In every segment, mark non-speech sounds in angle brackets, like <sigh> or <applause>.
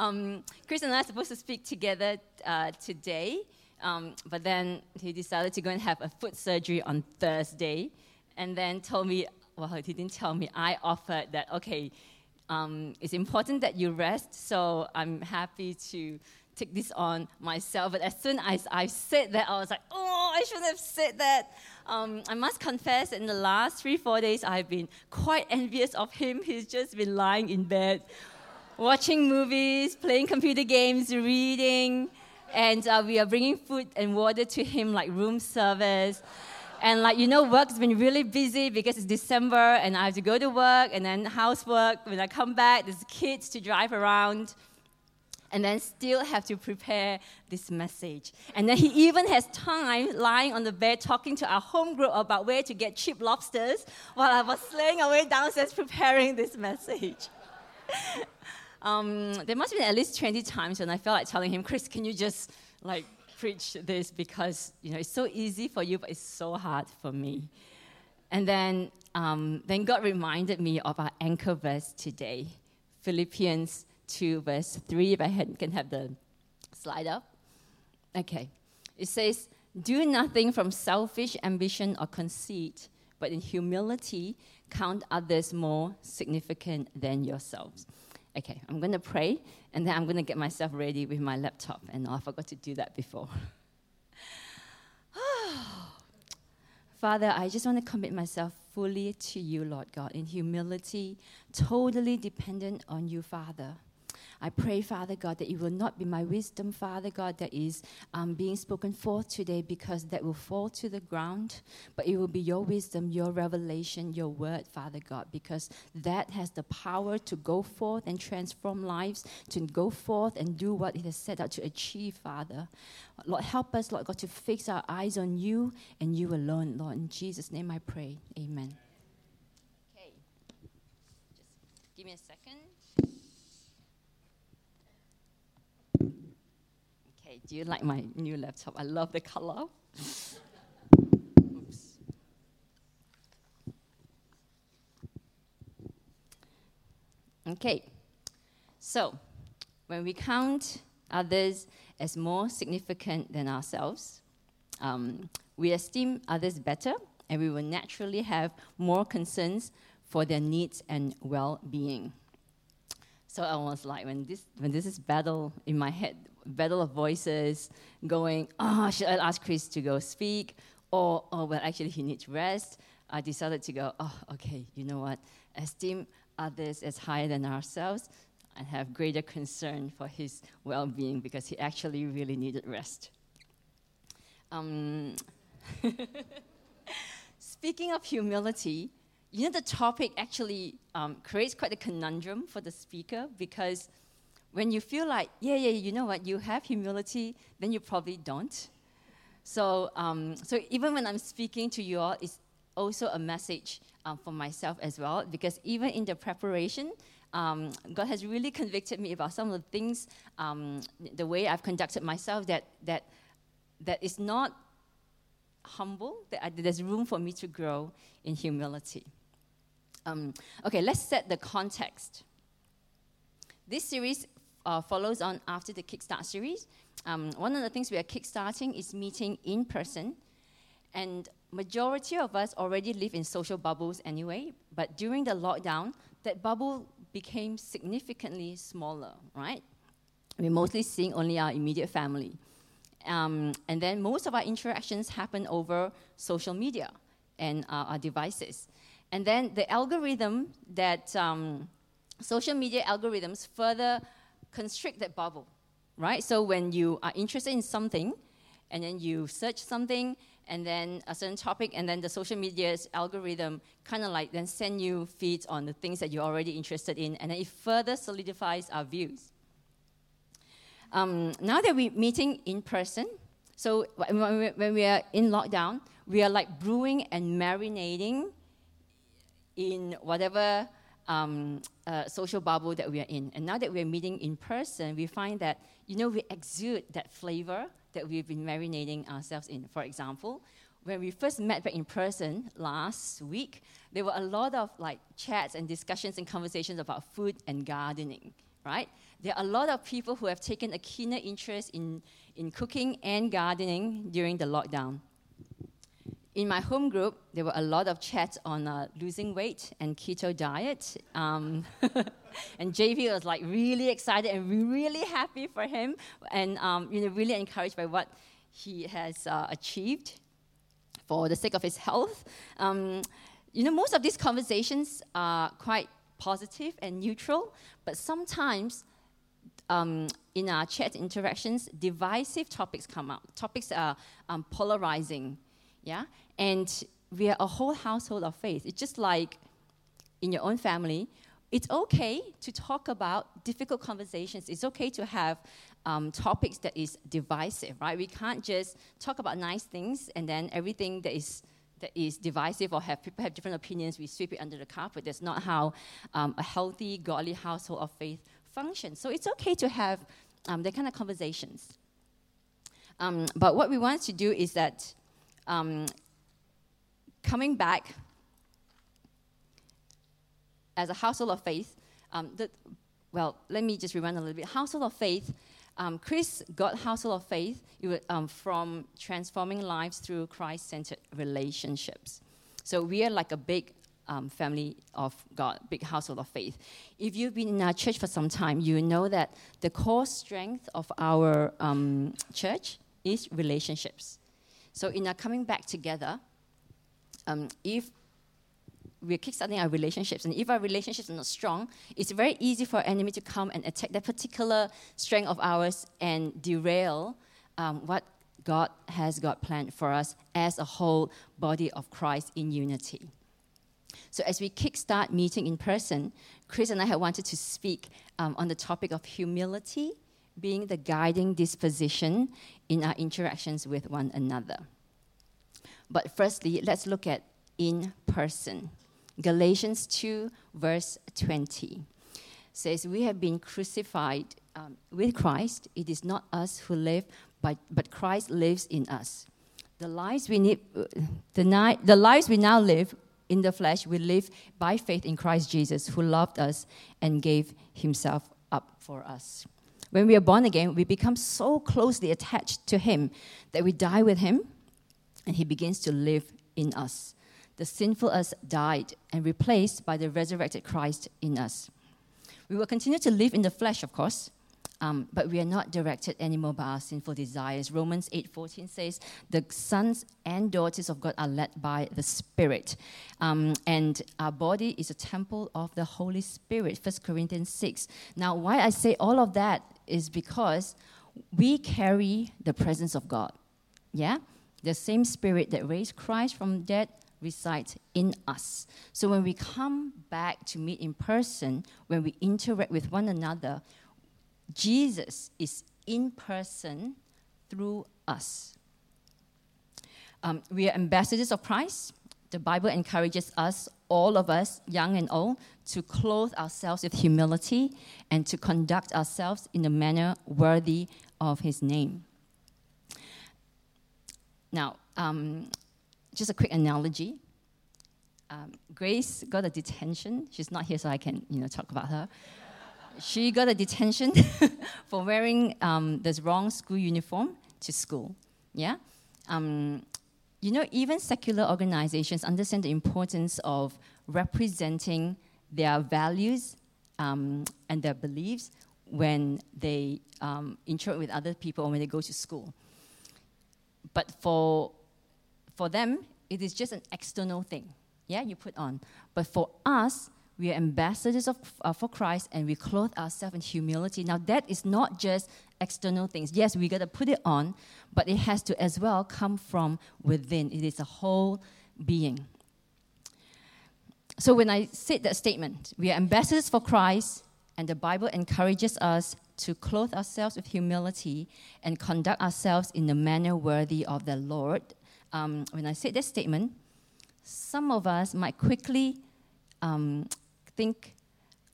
Um, Chris and I are supposed to speak together uh, today, um, but then he decided to go and have a foot surgery on Thursday, and then told me, well, he didn't tell me, I offered that, okay, um, it's important that you rest, so I'm happy to take this on myself. But as soon as I said that, I was like, oh, I shouldn't have said that. Um, I must confess, in the last three, four days, I've been quite envious of him. He's just been lying in bed, watching movies, playing computer games, reading, and uh, we are bringing food and water to him like room service. And like you know, work's been really busy because it's December and I have to go to work and then housework. When I come back, there's kids to drive around and then still have to prepare this message. And then he even has time lying on the bed talking to our home group about where to get cheap lobsters while I was slaying away downstairs preparing this message. <laughs> um, there must have been at least 20 times when I felt like telling him, Chris, can you just like preach this because you know it's so easy for you, but it's so hard for me. And then, um, then God reminded me of our anchor verse today, Philippians 2, verse 3, if I had, can have the slide up. Okay. It says, Do nothing from selfish ambition or conceit, but in humility count others more significant than yourselves. Okay, I'm going to pray, and then I'm going to get myself ready with my laptop, and I forgot to do that before. <sighs> Father, I just want to commit myself fully to you, Lord God, in humility, totally dependent on you, Father. I pray, Father God, that it will not be my wisdom, Father God, that is um, being spoken forth today because that will fall to the ground, but it will be your wisdom, your revelation, your word, Father God, because that has the power to go forth and transform lives, to go forth and do what it has set out to achieve, Father. Lord, help us, Lord God, to fix our eyes on you and you alone, Lord. In Jesus' name I pray. Amen. Okay. Just give me a second. Do you like my new laptop? I love the color. Oops. Okay, so when we count others as more significant than ourselves, um, we esteem others better and we will naturally have more concerns for their needs and well being. So I was like, when this, when this is battle in my head battle of voices going, oh, should I ask Chris to go speak? Or, oh, well, actually, he needs rest. I decided to go, oh, okay, you know what? Esteem others as higher than ourselves and have greater concern for his well being because he actually really needed rest. Um, <laughs> speaking of humility, you know, the topic actually um, creates quite a conundrum for the speaker because when you feel like, yeah, yeah, you know what, you have humility, then you probably don't. So, um, so even when I'm speaking to you all, it's also a message um, for myself as well, because even in the preparation, um, God has really convicted me about some of the things, um, the way I've conducted myself, that that that is not humble. That I, there's room for me to grow in humility. Um, okay, let's set the context. This series uh, follows on after the Kickstart series. Um, one of the things we are kickstarting is meeting in person. And majority of us already live in social bubbles anyway, but during the lockdown, that bubble became significantly smaller, right? We're mostly seeing only our immediate family. Um, and then most of our interactions happen over social media and uh, our devices. And then the algorithm that um, social media algorithms further constrict that bubble, right? So when you are interested in something, and then you search something, and then a certain topic, and then the social media's algorithm kind of like then send you feeds on the things that you're already interested in, and then it further solidifies our views. Um, now that we're meeting in person, so when we are in lockdown, we are like brewing and marinating in whatever um, uh, social bubble that we are in. And now that we're meeting in person, we find that, you know, we exude that flavor that we've been marinating ourselves in. For example, when we first met back in person last week, there were a lot of like chats and discussions and conversations about food and gardening, right? There are a lot of people who have taken a keener interest in, in cooking and gardening during the lockdown. In my home group, there were a lot of chats on uh, losing weight and keto diet. Um, <laughs> and JV was like really excited and really happy for him, and um, you know really encouraged by what he has uh, achieved for the sake of his health. Um, you know, most of these conversations are quite positive and neutral, but sometimes um, in our chat interactions, divisive topics come up. Topics are um, polarizing, yeah? And we are a whole household of faith. It's just like in your own family, it's okay to talk about difficult conversations. It's okay to have um, topics that is divisive, right? We can't just talk about nice things and then everything that is that is divisive or have people have different opinions, we sweep it under the carpet. That's not how um, a healthy, godly household of faith functions. So it's okay to have um, that kind of conversations. Um, but what we want to do is that um, coming back as a household of faith, um, the, well, let me just rewind a little bit. Household of faith um, Chris got Household of Faith um, from transforming lives through Christ centered relationships. So we are like a big um, family of God, big household of faith. If you've been in our church for some time, you know that the core strength of our um, church is relationships. So in our coming back together, um, if we're kickstarting our relationships. And if our relationships are not strong, it's very easy for our enemy to come and attack that particular strength of ours and derail um, what God has got planned for us as a whole body of Christ in unity. So, as we kickstart meeting in person, Chris and I had wanted to speak um, on the topic of humility being the guiding disposition in our interactions with one another. But firstly, let's look at in person. Galatians 2, verse 20 says, We have been crucified um, with Christ. It is not us who live, but, but Christ lives in us. The lives, we need, uh, the, ni- the lives we now live in the flesh, we live by faith in Christ Jesus, who loved us and gave himself up for us. When we are born again, we become so closely attached to him that we die with him and he begins to live in us the sinful us died and replaced by the resurrected Christ in us. We will continue to live in the flesh, of course, um, but we are not directed anymore by our sinful desires. Romans 8:14 says, "The sons and daughters of God are led by the Spirit, um, and our body is a temple of the Holy Spirit." 1 Corinthians 6. Now, why I say all of that is because we carry the presence of God. Yeah, the same Spirit that raised Christ from dead resides in us. So when we come back to meet in person, when we interact with one another, Jesus is in person through us. Um, we are ambassadors of Christ. The Bible encourages us, all of us, young and old, to clothe ourselves with humility and to conduct ourselves in a manner worthy of His name. Now, um, just a quick analogy. Um, Grace got a detention. She's not here, so I can you know talk about her. she got a detention <laughs> for wearing um, this wrong school uniform to school. Yeah, um, you know even secular organizations understand the importance of representing their values um, and their beliefs when they um, interact with other people or when they go to school. But for for them, it is just an external thing. Yeah, you put on. But for us, we are ambassadors of, uh, for Christ and we clothe ourselves in humility. Now, that is not just external things. Yes, we got to put it on, but it has to as well come from within. It is a whole being. So, when I said that statement, we are ambassadors for Christ, and the Bible encourages us to clothe ourselves with humility and conduct ourselves in a manner worthy of the Lord um, when I said that statement, some of us might quickly um, think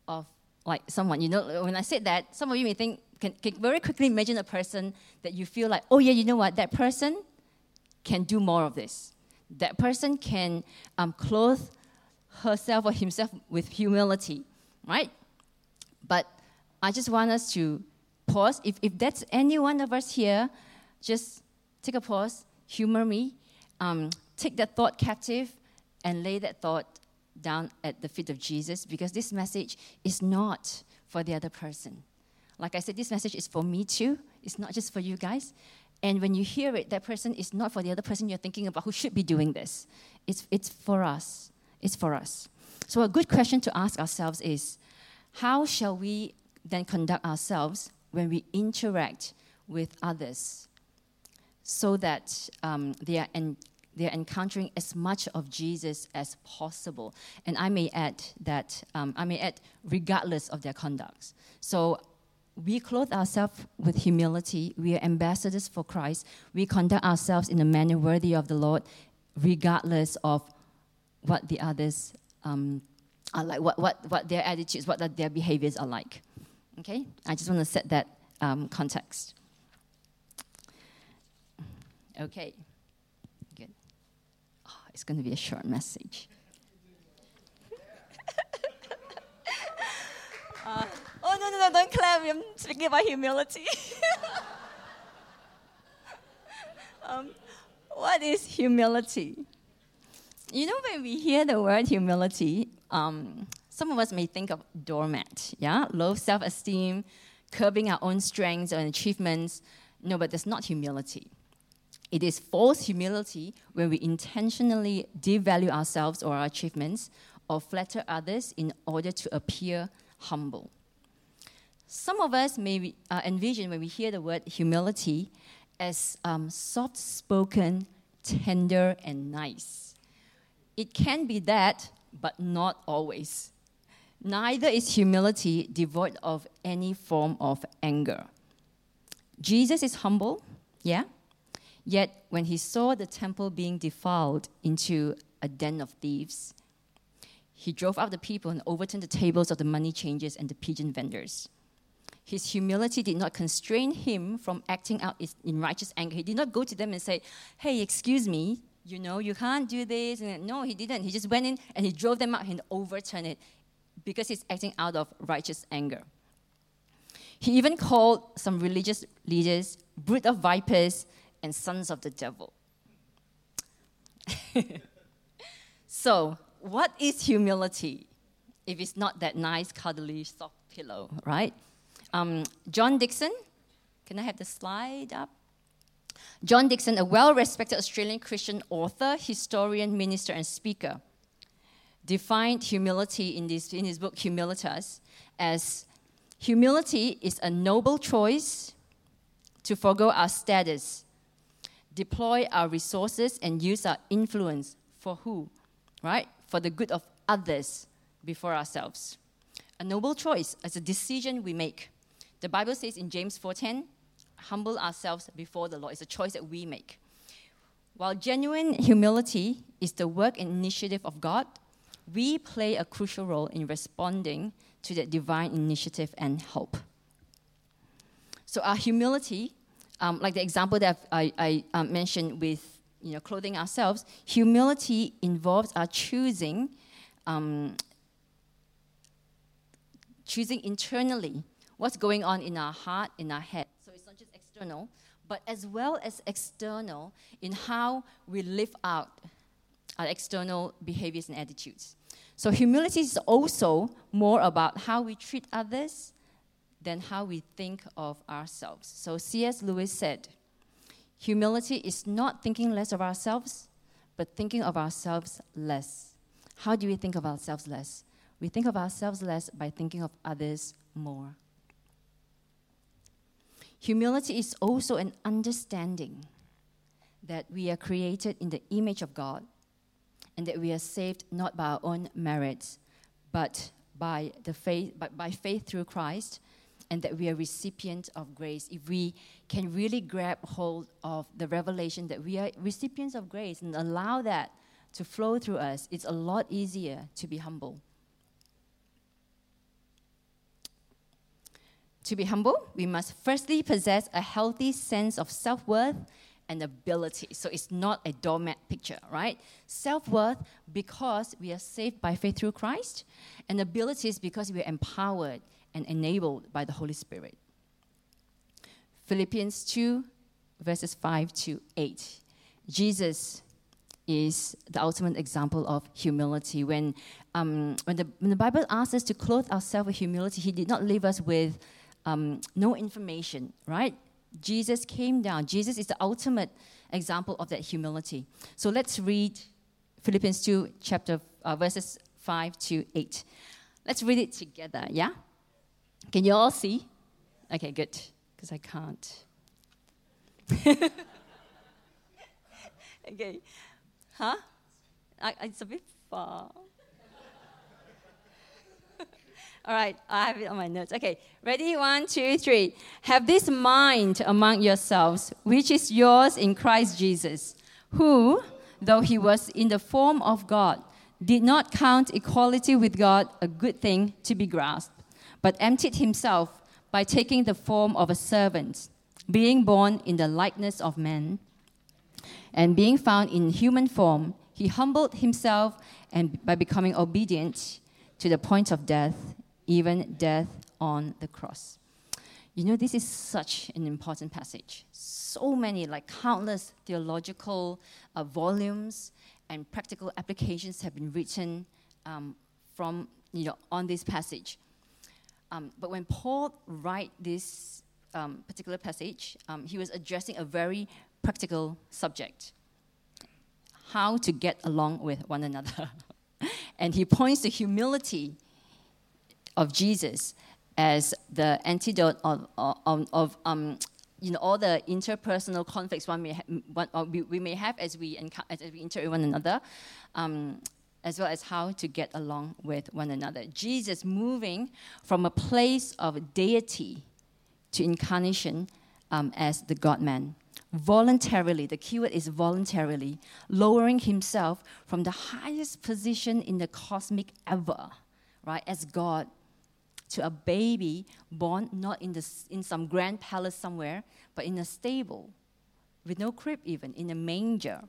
of like someone, you know, when I said that, some of you may think, can, can very quickly imagine a person that you feel like, oh yeah, you know what, that person can do more of this. That person can um, clothe herself or himself with humility, right? But I just want us to pause. If, if that's any one of us here, just take a pause, humor me, um, take that thought captive, and lay that thought down at the feet of Jesus because this message is not for the other person. Like I said, this message is for me too. It's not just for you guys. And when you hear it, that person is not for the other person you're thinking about who should be doing this. It's, it's for us. It's for us. So, a good question to ask ourselves is how shall we then conduct ourselves when we interact with others so that um, they, are en- they are encountering as much of Jesus as possible? And I may add that, um, I may add, regardless of their conducts. So, we clothe ourselves with humility. We are ambassadors for Christ. We conduct ourselves in a manner worthy of the Lord, regardless of what the others um, are like, what, what, what their attitudes, what their behaviors are like. Okay? I just want to set that um, context. Okay. Good. Oh, it's going to be a short message. uh, <laughs> oh, no, no, no, don't clap. I'm speaking about humility. <laughs> um, what is humility? You know, when we hear the word humility, um, some of us may think of doormat, yeah? Low self esteem, curbing our own strengths and achievements. No, but that's not humility. It is false humility when we intentionally devalue ourselves or our achievements or flatter others in order to appear humble. Some of us may uh, envision when we hear the word humility as um, soft spoken, tender, and nice. It can be that, but not always. Neither is humility devoid of any form of anger. Jesus is humble, yeah? Yet when he saw the temple being defiled into a den of thieves, he drove out the people and overturned the tables of the money changers and the pigeon vendors. His humility did not constrain him from acting out in righteous anger. He did not go to them and say, Hey, excuse me, you know, you can't do this. And no, he didn't. He just went in and he drove them out and overturned it because he's acting out of righteous anger. He even called some religious leaders brood of vipers and sons of the devil. <laughs> so, what is humility if it's not that nice, cuddly, soft pillow, right? Um, John Dickson, can I have the slide up? John Dickson, a well respected Australian Christian author, historian, minister, and speaker, defined humility in, this, in his book Humilitas as humility is a noble choice to forego our status, deploy our resources, and use our influence for who? Right? For the good of others before ourselves. A noble choice is a decision we make. The Bible says in James 4:10, humble ourselves before the Lord. It's a choice that we make. While genuine humility is the work and initiative of God, we play a crucial role in responding to that divine initiative and help. So, our humility, um, like the example that I, I um, mentioned with you know, clothing ourselves, humility involves our choosing, um, choosing internally what's going on in our heart, in our head So it's not just external, but as well as external in how we live out our external behaviors and attitudes. So, humility is also more about how we treat others than how we think of ourselves. So, C.S. Lewis said, Humility is not thinking less of ourselves, but thinking of ourselves less. How do we think of ourselves less? We think of ourselves less by thinking of others more. Humility is also an understanding that we are created in the image of God and that we are saved not by our own merits, but by, the faith, but by faith through Christ, and that we are recipients of grace. If we can really grab hold of the revelation that we are recipients of grace and allow that to flow through us, it's a lot easier to be humble. To be humble, we must firstly possess a healthy sense of self worth and ability. So it's not a doormat picture, right? Self worth because we are saved by faith through Christ, and abilities because we are empowered and enabled by the Holy Spirit. Philippians 2, verses 5 to 8. Jesus is the ultimate example of humility. When, um, when, the, when the Bible asks us to clothe ourselves with humility, He did not leave us with um, no information, right? Jesus came down. Jesus is the ultimate example of that humility. So let's read Philippians 2, chapter uh, verses 5 to 8. Let's read it together, yeah? Can you all see? Okay, good, because I can't. <laughs> okay. Huh? I, it's a bit far. All right, I have it on my notes. Okay, ready? One, two, three. Have this mind among yourselves, which is yours in Christ Jesus, who, though he was in the form of God, did not count equality with God a good thing to be grasped, but emptied himself by taking the form of a servant, being born in the likeness of men. And being found in human form, he humbled himself and by becoming obedient to the point of death, even death on the cross. You know, this is such an important passage. So many, like countless theological uh, volumes and practical applications have been written um, from, you know, on this passage. Um, but when Paul wrote this um, particular passage, um, he was addressing a very practical subject how to get along with one another. <laughs> and he points to humility of Jesus as the antidote of, of, of um, you know, all the interpersonal conflicts one may ha- one, we, we, may have as we, enc- as we interact with one another, um, as well as how to get along with one another. Jesus moving from a place of deity to incarnation um, as the God man. Voluntarily, the keyword is voluntarily, lowering himself from the highest position in the cosmic ever, right, as God to a baby born not in, the, in some grand palace somewhere, but in a stable with no crib, even in a manger.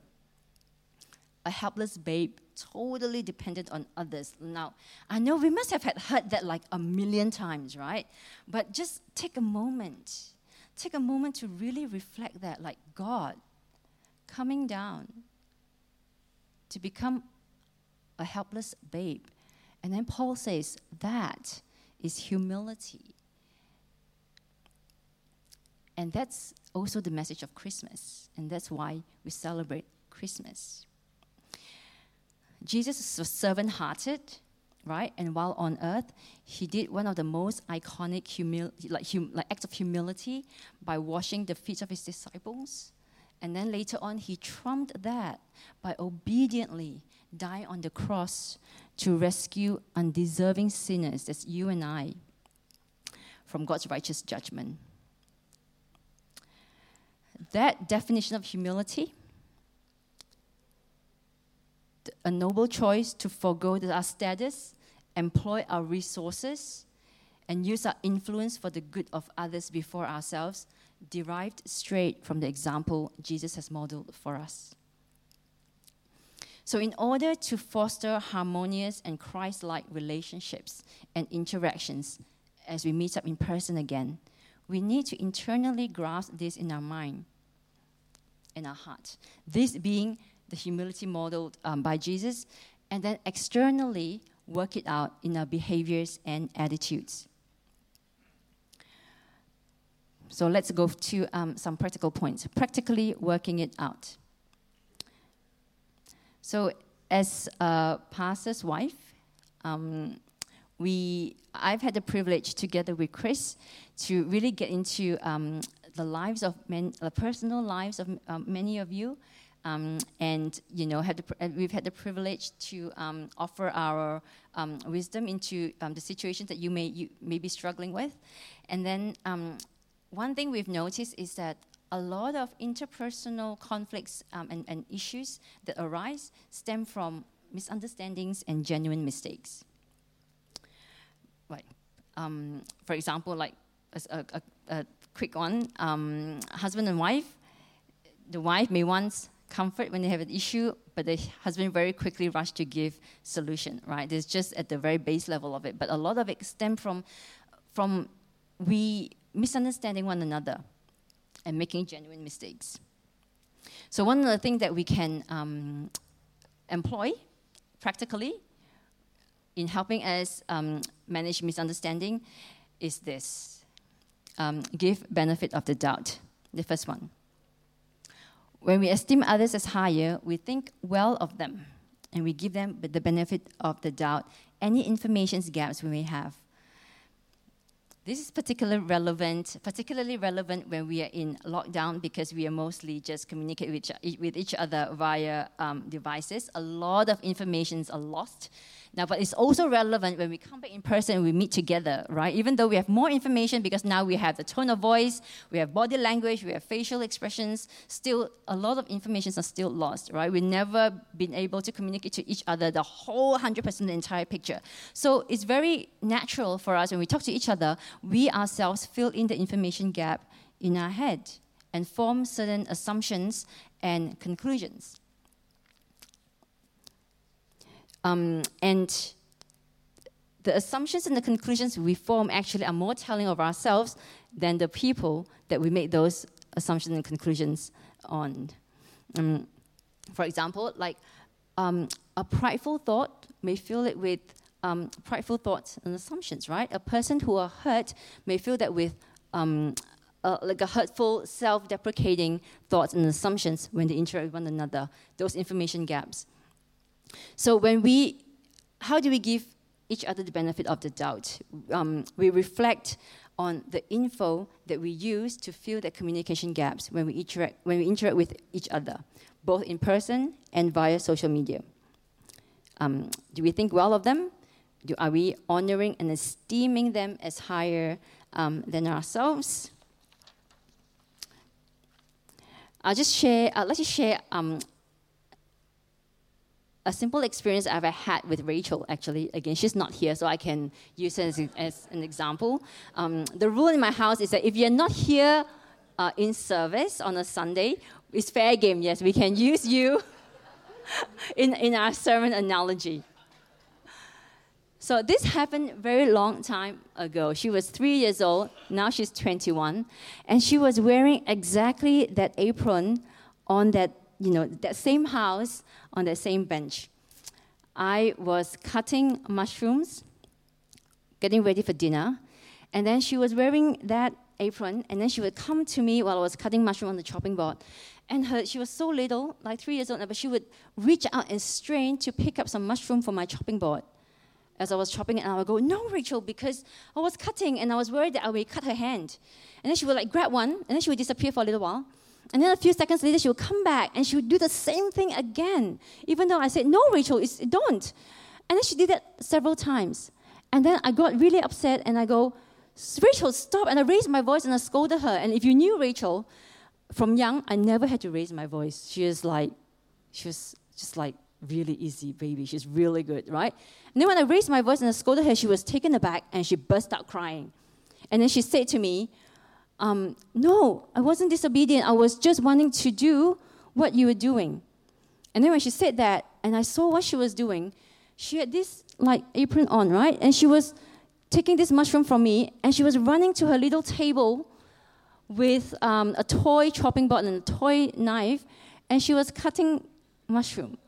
A helpless babe, totally dependent on others. Now, I know we must have had heard that like a million times, right? But just take a moment. Take a moment to really reflect that, like God coming down to become a helpless babe. And then Paul says that is humility. And that's also the message of Christmas. And that's why we celebrate Christmas. Jesus was servant hearted, right? And while on earth, he did one of the most iconic humil- like, hum- like acts of humility by washing the feet of his disciples. And then later on, he trumped that by obediently dying on the cross to rescue undeserving sinners, that's you and I, from God's righteous judgment. That definition of humility, a noble choice to forego our status, employ our resources, and use our influence for the good of others before ourselves, derived straight from the example Jesus has modeled for us. So, in order to foster harmonious and Christ like relationships and interactions as we meet up in person again, we need to internally grasp this in our mind and our heart. This being the humility modeled um, by Jesus, and then externally work it out in our behaviors and attitudes. So let's go to um, some practical points. Practically working it out. So, as a pastor's wife, um, we I've had the privilege together with Chris to really get into um, the lives of men, the personal lives of um, many of you, um, and you know, had the, we've had the privilege to um, offer our um, wisdom into the situations that you may you may be struggling with, and then one thing we've noticed is that a lot of interpersonal conflicts um, and, and issues that arise stem from misunderstandings and genuine mistakes. Right. Um, for example, like a, a, a quick one um, husband and wife, the wife may want comfort when they have an issue, but the husband very quickly rush to give solution, right? It's just at the very base level of it. But a lot of it stem from from we misunderstanding one another and making genuine mistakes. So, one of the things that we can um, employ practically in helping us um, manage misunderstanding is this um, give benefit of the doubt. The first one. When we esteem others as higher, we think well of them and we give them the benefit of the doubt any information gaps we may have. This is particularly relevant, particularly relevant when we are in lockdown because we are mostly just communicate with each, with each other via um, devices. A lot of informations are lost now, but it's also relevant when we come back in person and we meet together, right? Even though we have more information because now we have the tone of voice, we have body language, we have facial expressions, still a lot of information are still lost, right? We've never been able to communicate to each other the whole 100% the entire picture. So it's very natural for us when we talk to each other, we ourselves fill in the information gap in our head and form certain assumptions and conclusions. Um, and the assumptions and the conclusions we form actually are more telling of ourselves than the people that we make those assumptions and conclusions on. Um, for example, like um, a prideful thought may fill it with um, prideful thoughts and assumptions, right? A person who are hurt may feel that with um, like a hurtful, self-deprecating thoughts and assumptions when they interact with one another. Those information gaps. So when we, how do we give each other the benefit of the doubt? Um, we reflect on the info that we use to fill the communication gaps when we interact when we interact with each other, both in person and via social media. Um, do we think well of them? Do, are we honoring and esteeming them as higher um, than ourselves? I'll just share. Uh, let's just share um, a simple experience I've had with Rachel, actually. Again, she's not here, so I can use it as, as an example. Um, the rule in my house is that if you're not here uh, in service on a Sunday, it's fair game, yes, we can use you <laughs> in, in our sermon analogy. So this happened very long time ago. She was three years old. Now she's 21, and she was wearing exactly that apron on that you know, that same house on that same bench. I was cutting mushrooms, getting ready for dinner, and then she was wearing that apron, and then she would come to me while I was cutting mushroom on the chopping board. And her, she was so little, like three years old, but she would reach out and strain to pick up some mushroom from my chopping board. As I was chopping it, and I would go, No, Rachel, because I was cutting and I was worried that I would cut her hand. And then she would like grab one, and then she would disappear for a little while. And then a few seconds later, she would come back and she would do the same thing again, even though I said, No, Rachel, don't. And then she did that several times. And then I got really upset and I go, Rachel, stop. And I raised my voice and I scolded her. And if you knew Rachel from young, I never had to raise my voice. She was like, she was just like really easy baby. She's really good, right? And then when I raised my voice and I scolded her, she was taken aback and she burst out crying. And then she said to me, um, no, I wasn't disobedient. I was just wanting to do what you were doing. And then when she said that, and I saw what she was doing, she had this like apron on, right? And she was taking this mushroom from me, and she was running to her little table with um, a toy chopping board and a toy knife, and she was cutting mushroom.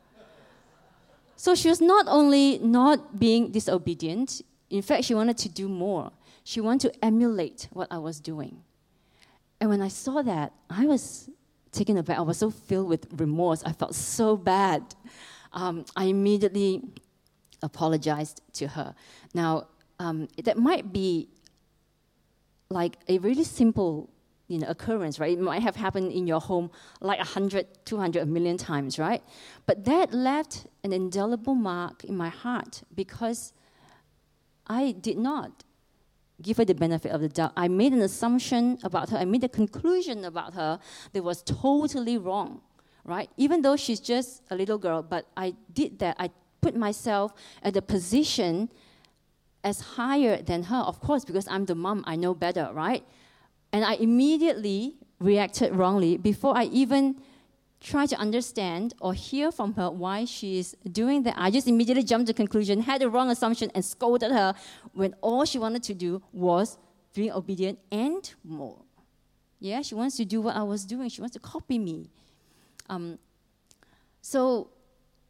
So she was not only not being disobedient, in fact, she wanted to do more. She wanted to emulate what I was doing. And when I saw that, I was taken aback. I was so filled with remorse. I felt so bad. Um, I immediately apologized to her. Now, um, that might be like a really simple you know, occurrence, right? It might have happened in your home like 100, 200, a million times, right? But that left an indelible mark in my heart because I did not give her the benefit of the doubt. I made an assumption about her, I made a conclusion about her that was totally wrong, right? Even though she's just a little girl, but I did that. I put myself at the position as higher than her, of course, because I'm the mom, I know better, right? And I immediately reacted wrongly before I even try to understand or hear from her why she is doing that. I just immediately jumped to conclusion, had the wrong assumption, and scolded her when all she wanted to do was being obedient and more. Yeah, she wants to do what I was doing. She wants to copy me. Um, so,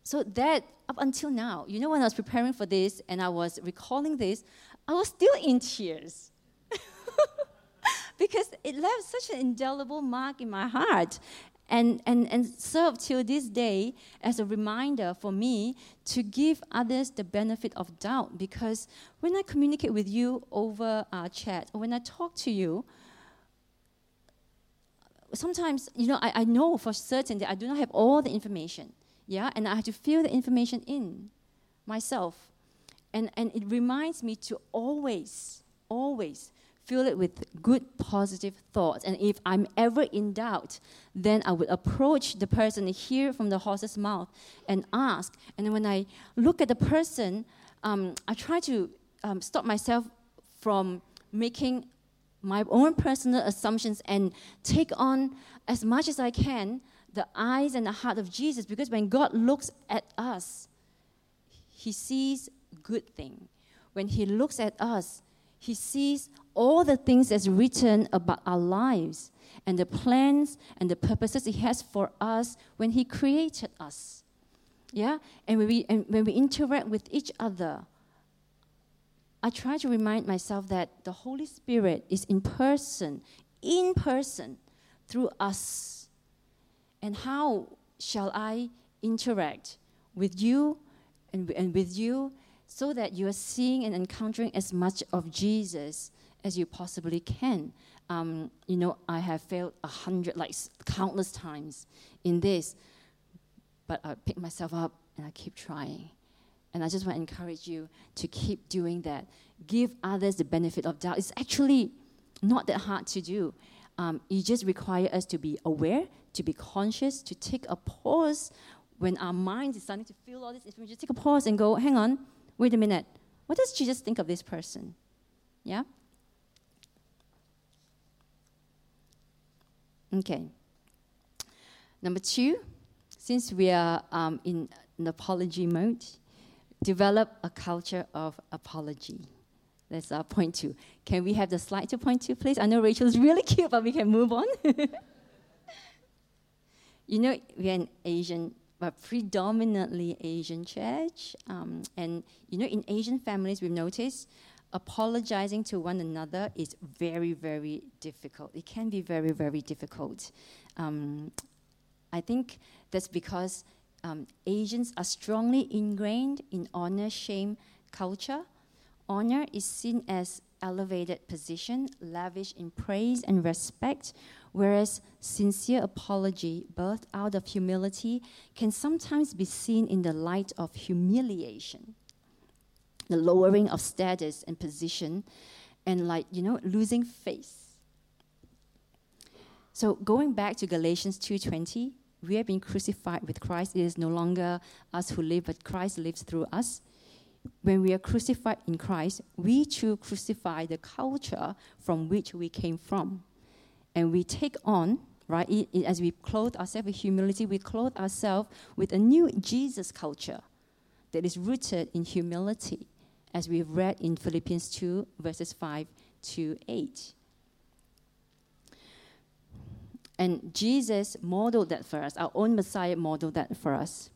so that up until now, you know, when I was preparing for this and I was recalling this, I was still in tears <laughs> because it left such an indelible mark in my heart and, and, and serve till this day as a reminder for me to give others the benefit of doubt. Because when I communicate with you over our chat, or when I talk to you, sometimes, you know, I, I know for certain that I do not have all the information. Yeah, and I have to fill the information in myself. And, and it reminds me to always, always fill it with good, positive thoughts. And if I'm ever in doubt, then I would approach the person, hear from the horse's mouth, and ask. And when I look at the person, um, I try to um, stop myself from making my own personal assumptions and take on as much as I can the eyes and the heart of Jesus because when God looks at us, he sees good thing. When he looks at us, he sees all the things that's written about our lives and the plans and the purposes He has for us when He created us. Yeah? And when we, and when we interact with each other, I try to remind myself that the Holy Spirit is in person, in person, through us. And how shall I interact with you and, and with you so that you are seeing and encountering as much of Jesus as you possibly can. Um, you know, I have failed a hundred, like countless times in this, but I pick myself up and I keep trying. And I just want to encourage you to keep doing that. Give others the benefit of doubt. It's actually not that hard to do. Um, it just requires us to be aware, to be conscious, to take a pause when our mind is starting to feel all this information. Just take a pause and go, hang on, wait a minute. What does Jesus think of this person? Yeah? Okay. Number two, since we are um, in an apology mode, develop a culture of apology. That's our point two. Can we have the slide to point two, please? I know Rachel's really <laughs> cute, but we can move on. <laughs> you know, we're an Asian, but predominantly Asian church. Um, and, you know, in Asian families, we've noticed apologizing to one another is very, very difficult. It can be very, very difficult. Um, I think that's because um, Asians are strongly ingrained in honor shame culture. Honor is seen as elevated position, lavish in praise and respect, whereas sincere apology, birthed out of humility, can sometimes be seen in the light of humiliation the lowering of status and position, and like, you know, losing face. So going back to Galatians 2:20, we have been crucified with Christ. It is no longer us who live, but Christ lives through us. When we are crucified in Christ, we too crucify the culture from which we came from. And we take on, right, it, it, as we clothe ourselves with humility, we clothe ourselves with a new Jesus culture that is rooted in humility as we've read in Philippians 2, verses 5 to 8. And Jesus modeled that for us, our own Messiah modeled that for us.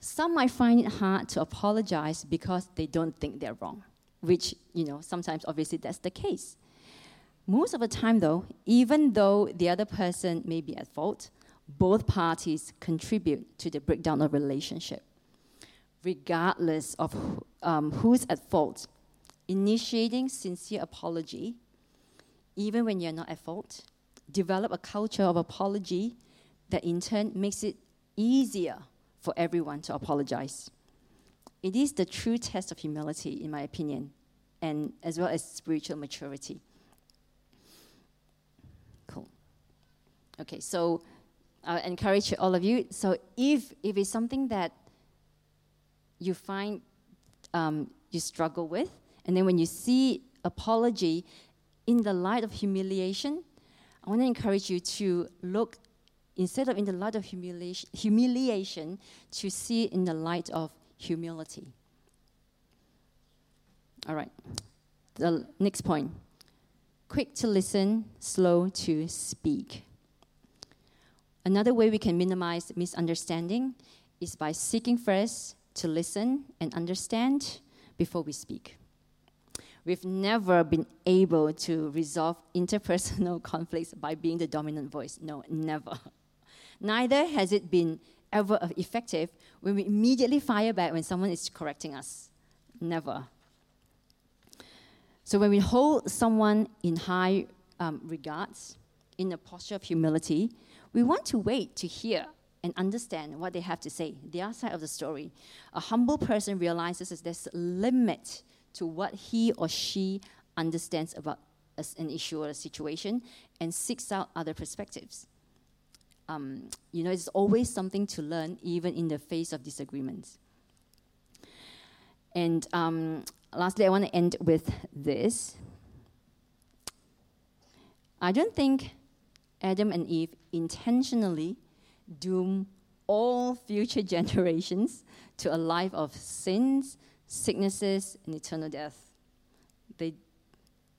Some might find it hard to apologize because they don't think they're wrong, which, you know, sometimes obviously that's the case. Most of the time, though, even though the other person may be at fault, both parties contribute to the breakdown of relationship regardless of um, who's at fault. Initiating sincere apology, even when you're not at fault. Develop a culture of apology that in turn makes it easier for everyone to apologize. It is the true test of humility, in my opinion, and as well as spiritual maturity. Cool. Okay, so I encourage all of you. So if if it's something that you find um, you struggle with. And then when you see apology in the light of humiliation, I want to encourage you to look instead of in the light of humiliation, humiliation to see in the light of humility. All right. The next point quick to listen, slow to speak. Another way we can minimize misunderstanding is by seeking first to listen and understand before we speak. We've never been able to resolve interpersonal <laughs> conflicts by being the dominant voice. No, never. Neither has it been ever effective when we immediately fire back when someone is correcting us. Never. So when we hold someone in high um, regards, in a posture of humility, we want to wait to hear and understand what they have to say, their side of the story. A humble person realizes that there's a limit to what he or she understands about an issue or a situation and seeks out other perspectives. Um, you know, it's always something to learn, even in the face of disagreements. And um, lastly, I want to end with this. I don't think Adam and Eve intentionally doom all future <laughs> generations to a life of sins, sicknesses, and eternal death. They,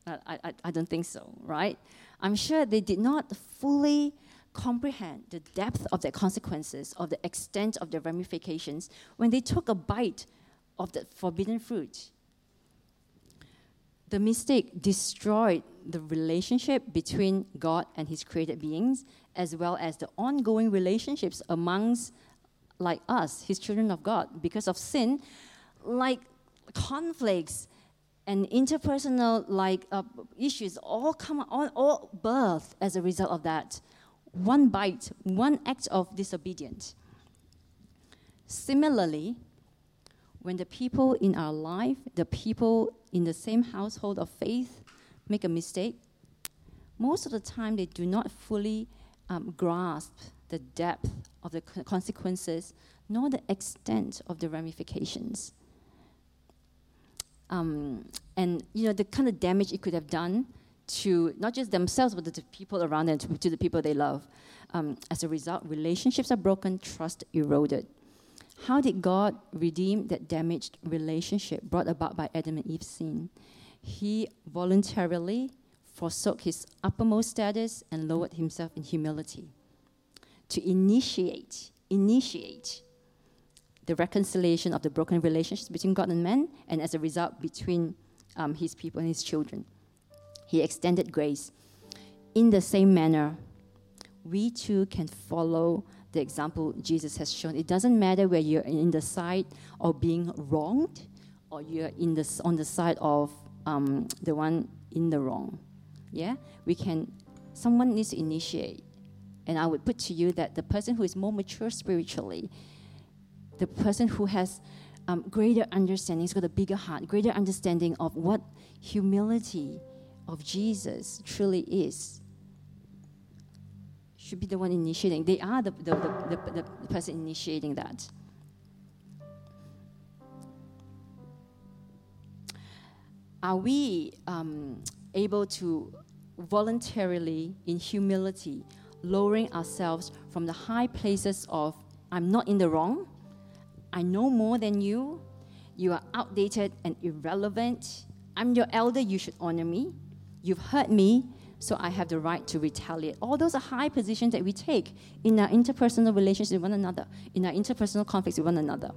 I, I, I don't think so, right? I'm sure they did not fully comprehend the depth of their consequences, of the extent of their ramifications when they took a bite of the forbidden fruit. The mistake destroyed the relationship between God and his created beings, as well as the ongoing relationships amongst like us, his children of God, because of sin, like conflicts and interpersonal like uh, issues all come all, all birth as a result of that. One bite one act of disobedience. Similarly when the people in our life the people in the same household of faith make a mistake most of the time they do not fully um, grasp the depth of the consequences nor the extent of the ramifications um, and you know the kind of damage it could have done to not just themselves but to the people around them, to, to the people they love. Um, as a result, relationships are broken, trust eroded. How did God redeem that damaged relationship brought about by Adam and Eve's sin? He voluntarily forsook his uppermost status and lowered himself in humility to initiate, initiate the reconciliation of the broken relationships between God and man, and as a result, between um, his people and his children. He extended grace. In the same manner, we too can follow the example Jesus has shown. It doesn't matter where you're in the side of being wronged or you're in the, on the side of um, the one in the wrong. Yeah? We can, someone needs to initiate. And I would put to you that the person who is more mature spiritually the person who has um, greater understanding, has got a bigger heart, greater understanding of what humility of Jesus truly is, should be the one initiating. They are the, the, the, the, the person initiating that. Are we um, able to voluntarily, in humility, lowering ourselves from the high places of I'm not in the wrong, I know more than you. You are outdated and irrelevant. I'm your elder, you should honor me. You've hurt me, so I have the right to retaliate. All those are high positions that we take in our interpersonal relations with one another, in our interpersonal conflicts with one another.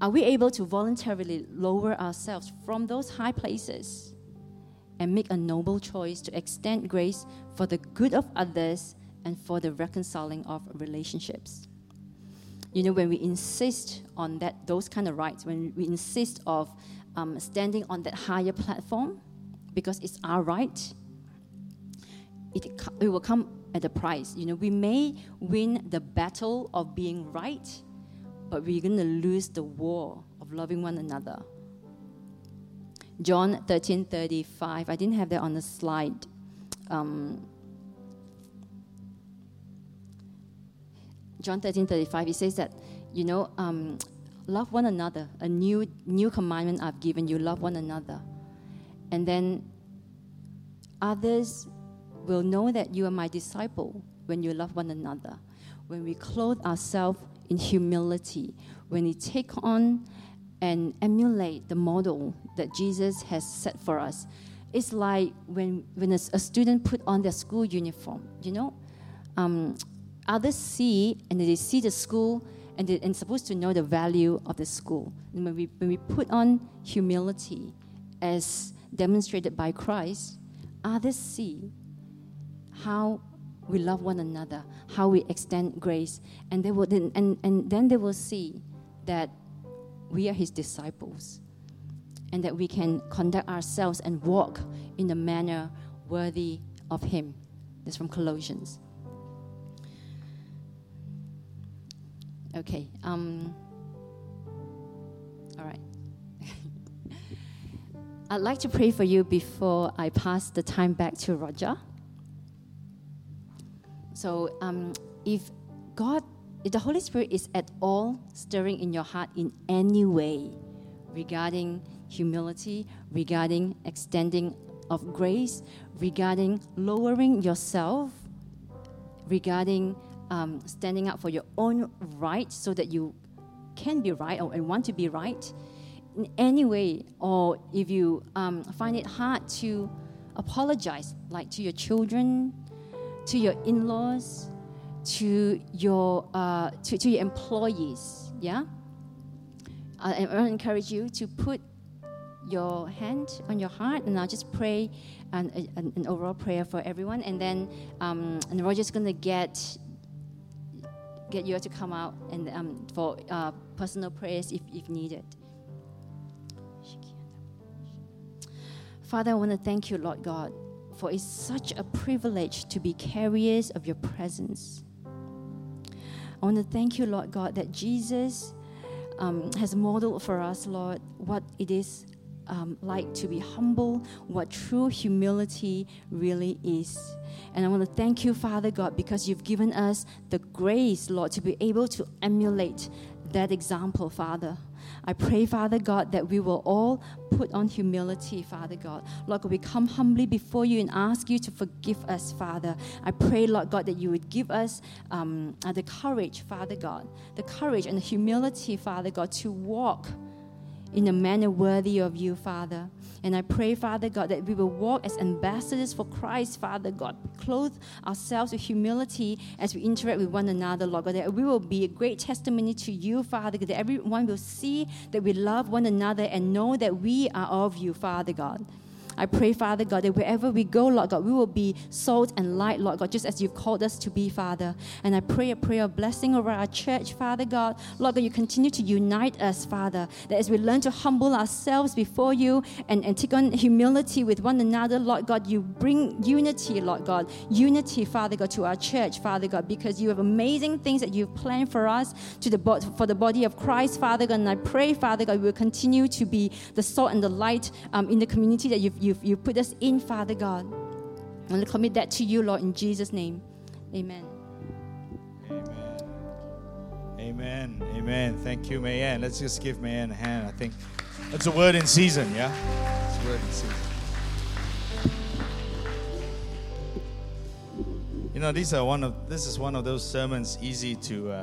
Are we able to voluntarily lower ourselves from those high places and make a noble choice to extend grace for the good of others and for the reconciling of relationships? you know, when we insist on that, those kind of rights, when we insist of um, standing on that higher platform, because it's our right, it, it will come at a price. You know, we may win the battle of being right, but we're going to lose the war of loving one another. John 13 35. I didn't have that on the slide. Um, John 13 35, it says that, you know, um, love one another. A new, new commandment I've given you love one another. And then others will know that you are my disciple when you love one another, when we clothe ourselves in humility, when we take on and emulate the model that Jesus has set for us. It's like when, when a, student put on their school uniform, you know, um, others see and they see the school and they're and supposed to know the value of the school. And when we, when we put on humility as demonstrated by Christ, others see how we love one another, how we extend grace, and they will then, and, and then they will see that we are his disciples and that we can conduct ourselves and walk in a manner worthy of him. This from Colossians. Okay. Um, all right. <laughs> I'd like to pray for you before I pass the time back to Roger. So, um, if God, if the Holy Spirit is at all stirring in your heart in any way regarding humility, regarding extending of grace, regarding lowering yourself, regarding um, standing up for your own right so that you can be right or, and want to be right in any way, or if you um, find it hard to apologize, like to your children, to your in-laws, to your uh, to, to your employees. Yeah, I, I encourage you to put your hand on your heart, and I'll just pray an, an, an overall prayer for everyone, and then um, and Roger's gonna get get you to come out and um, for uh, personal prayers if, if needed. Father, I want to thank you, Lord God, for it's such a privilege to be carriers of your presence. I want to thank you, Lord God, that Jesus um, has modeled for us, Lord, what it is um, like to be humble, what true humility really is. And I want to thank you, Father God, because you've given us the grace, Lord, to be able to emulate that example, Father. I pray, Father God, that we will all put on humility, Father God. Lord we come humbly before you and ask you to forgive us, Father. I pray, Lord God, that you would give us um, uh, the courage, Father God, the courage and the humility, Father God, to walk in a manner worthy of you, Father. And I pray, Father God, that we will walk as ambassadors for Christ, Father God. Clothe ourselves with humility as we interact with one another, Lord God. That we will be a great testimony to you, Father God. That everyone will see that we love one another and know that we are of you, Father God. I pray, Father God, that wherever we go, Lord God, we will be salt and light, Lord God, just as you've called us to be, Father. And I pray a prayer of blessing over our church, Father God. Lord God, you continue to unite us, Father, that as we learn to humble ourselves before you and, and take on humility with one another, Lord God, you bring unity, Lord God. Unity, Father God, to our church, Father God, because you have amazing things that you've planned for us to the for the body of Christ, Father God. And I pray, Father God, we will continue to be the salt and the light um, in the community that you've, you've you've, you put us in, Father God. I want to commit that to you, Lord, in Jesus' name. Amen. Amen. Amen. Amen. Thank you, Mayan. Let's just give Mayan a hand. I think that's a word in season, yeah? It's a word in season. You know, these are one of this is one of those sermons easy to uh,